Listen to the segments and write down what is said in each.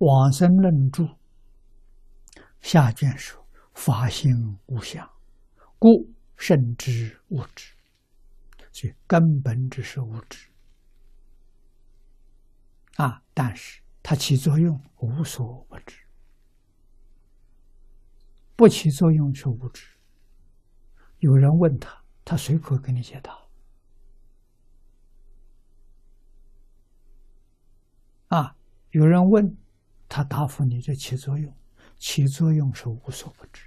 往生论注下卷说：“法性无相，故甚之物质。”所以根本只是物质啊，但是它起作用无所不知，不起作用是无知。有人问他，他随口给你解答。啊，有人问他答复你这起作用，起作用是无所不知，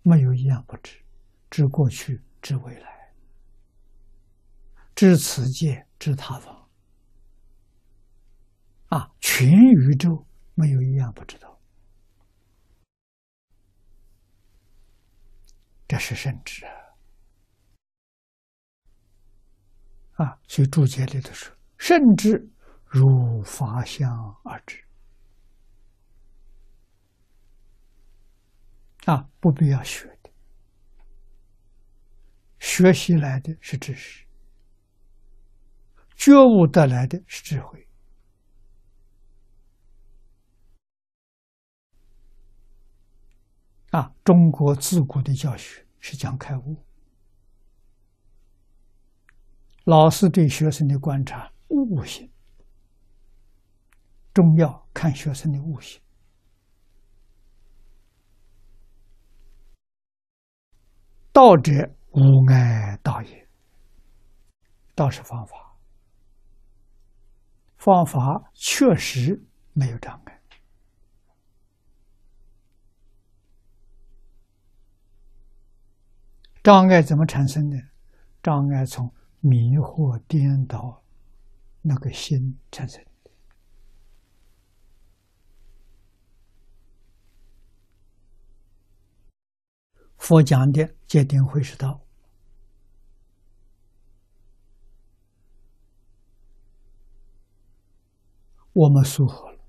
没有一样不知，知过去，知未来，知此界，知他方。啊，全宇宙没有一样不知道，这是圣智啊！啊，所以注解里头说，圣智。如法相而知啊，不必要学的，学习来的是知识，觉悟得来的是智慧啊。中国自古的教学是讲开悟，老师对学生的观察，悟性。重要看学生的悟性。道者无碍道也，道是方法，方法确实没有障碍。障碍怎么产生的？障碍从迷惑颠倒那个心产生的。佛讲的戒定慧是道，我们疏忽了。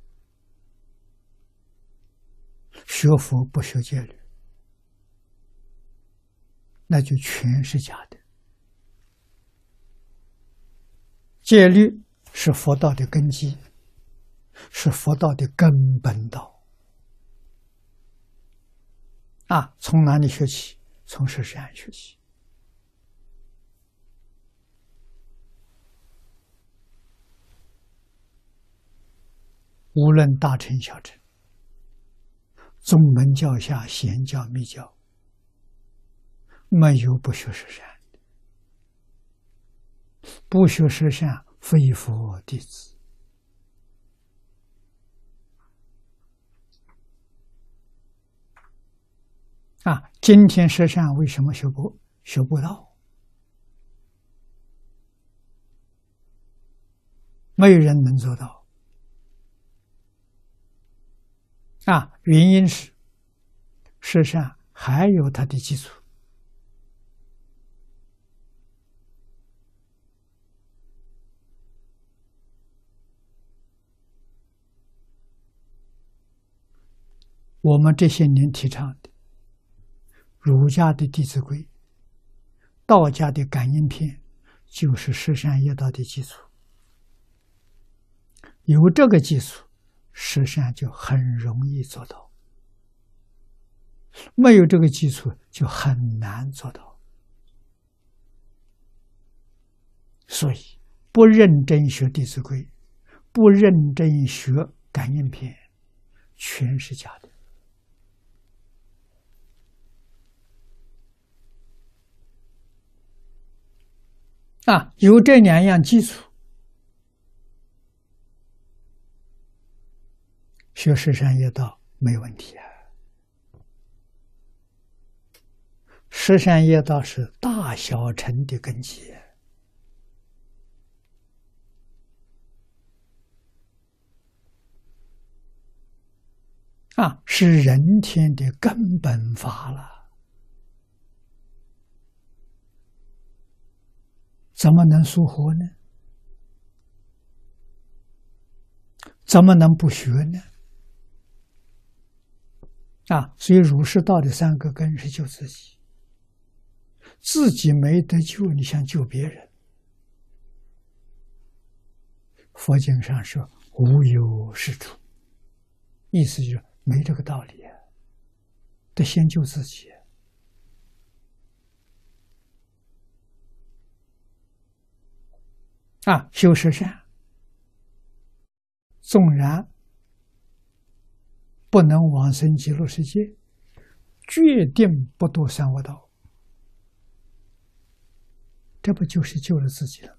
学佛不学戒律，那就全是假的。戒律是佛道的根基，是佛道的根本道。啊，从哪里学起？从十善学起。无论大乘小乘，宗门教下贤教密教，没有不学十善的。不学十善，非佛弟子。啊，今天实善为什么学不学不到？没有人能做到。啊，原因是实善还有它的基础。我们这些年提倡的。儒家的《弟子规》，道家的感应篇，就是十善业道的基础。有这个基础，十善就很容易做到；没有这个基础，就很难做到。所以，不认真学《弟子规》，不认真学感应篇，全是假的。啊，有这两样基础，学十善业道没问题啊。十善业道是大小乘的根基，啊，是人天的根本法了。怎么能疏忽呢？怎么能不学呢？啊，所以儒释道的三个根是救自己，自己没得救，你想救别人？佛经上说：“无有是处，意思就是没这个道理，得先救自己！啊修十善，纵然不能往生极乐世界，决定不堕三恶道，这不就是救了自己了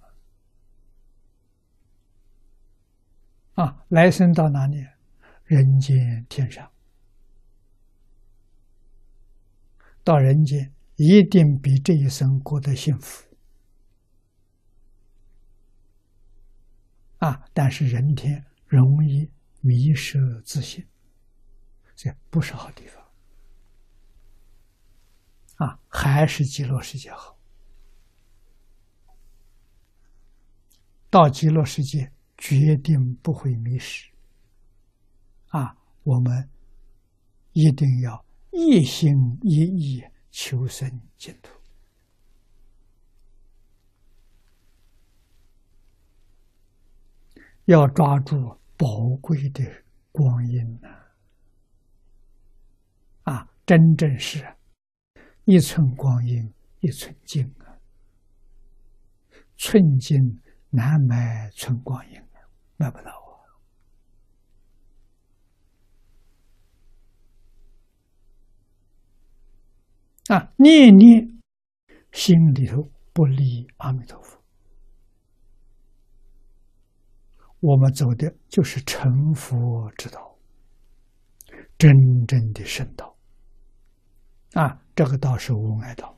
吗？啊，来生到哪里？人间天上，到人间一定比这一生过得幸福。啊，但是人天容易迷失自信，这不是好地方。啊，还是极乐世界好。到极乐世界。决定不会迷失，啊！我们一定要一心一意求生净土，要抓住宝贵的光阴呐！啊，真正是一寸光阴一寸金啊，寸金难买寸光阴。买不到啊！啊，念念心里头不离阿弥陀佛，我们走的就是成佛之道，真正的圣道。啊，这个道是无碍道。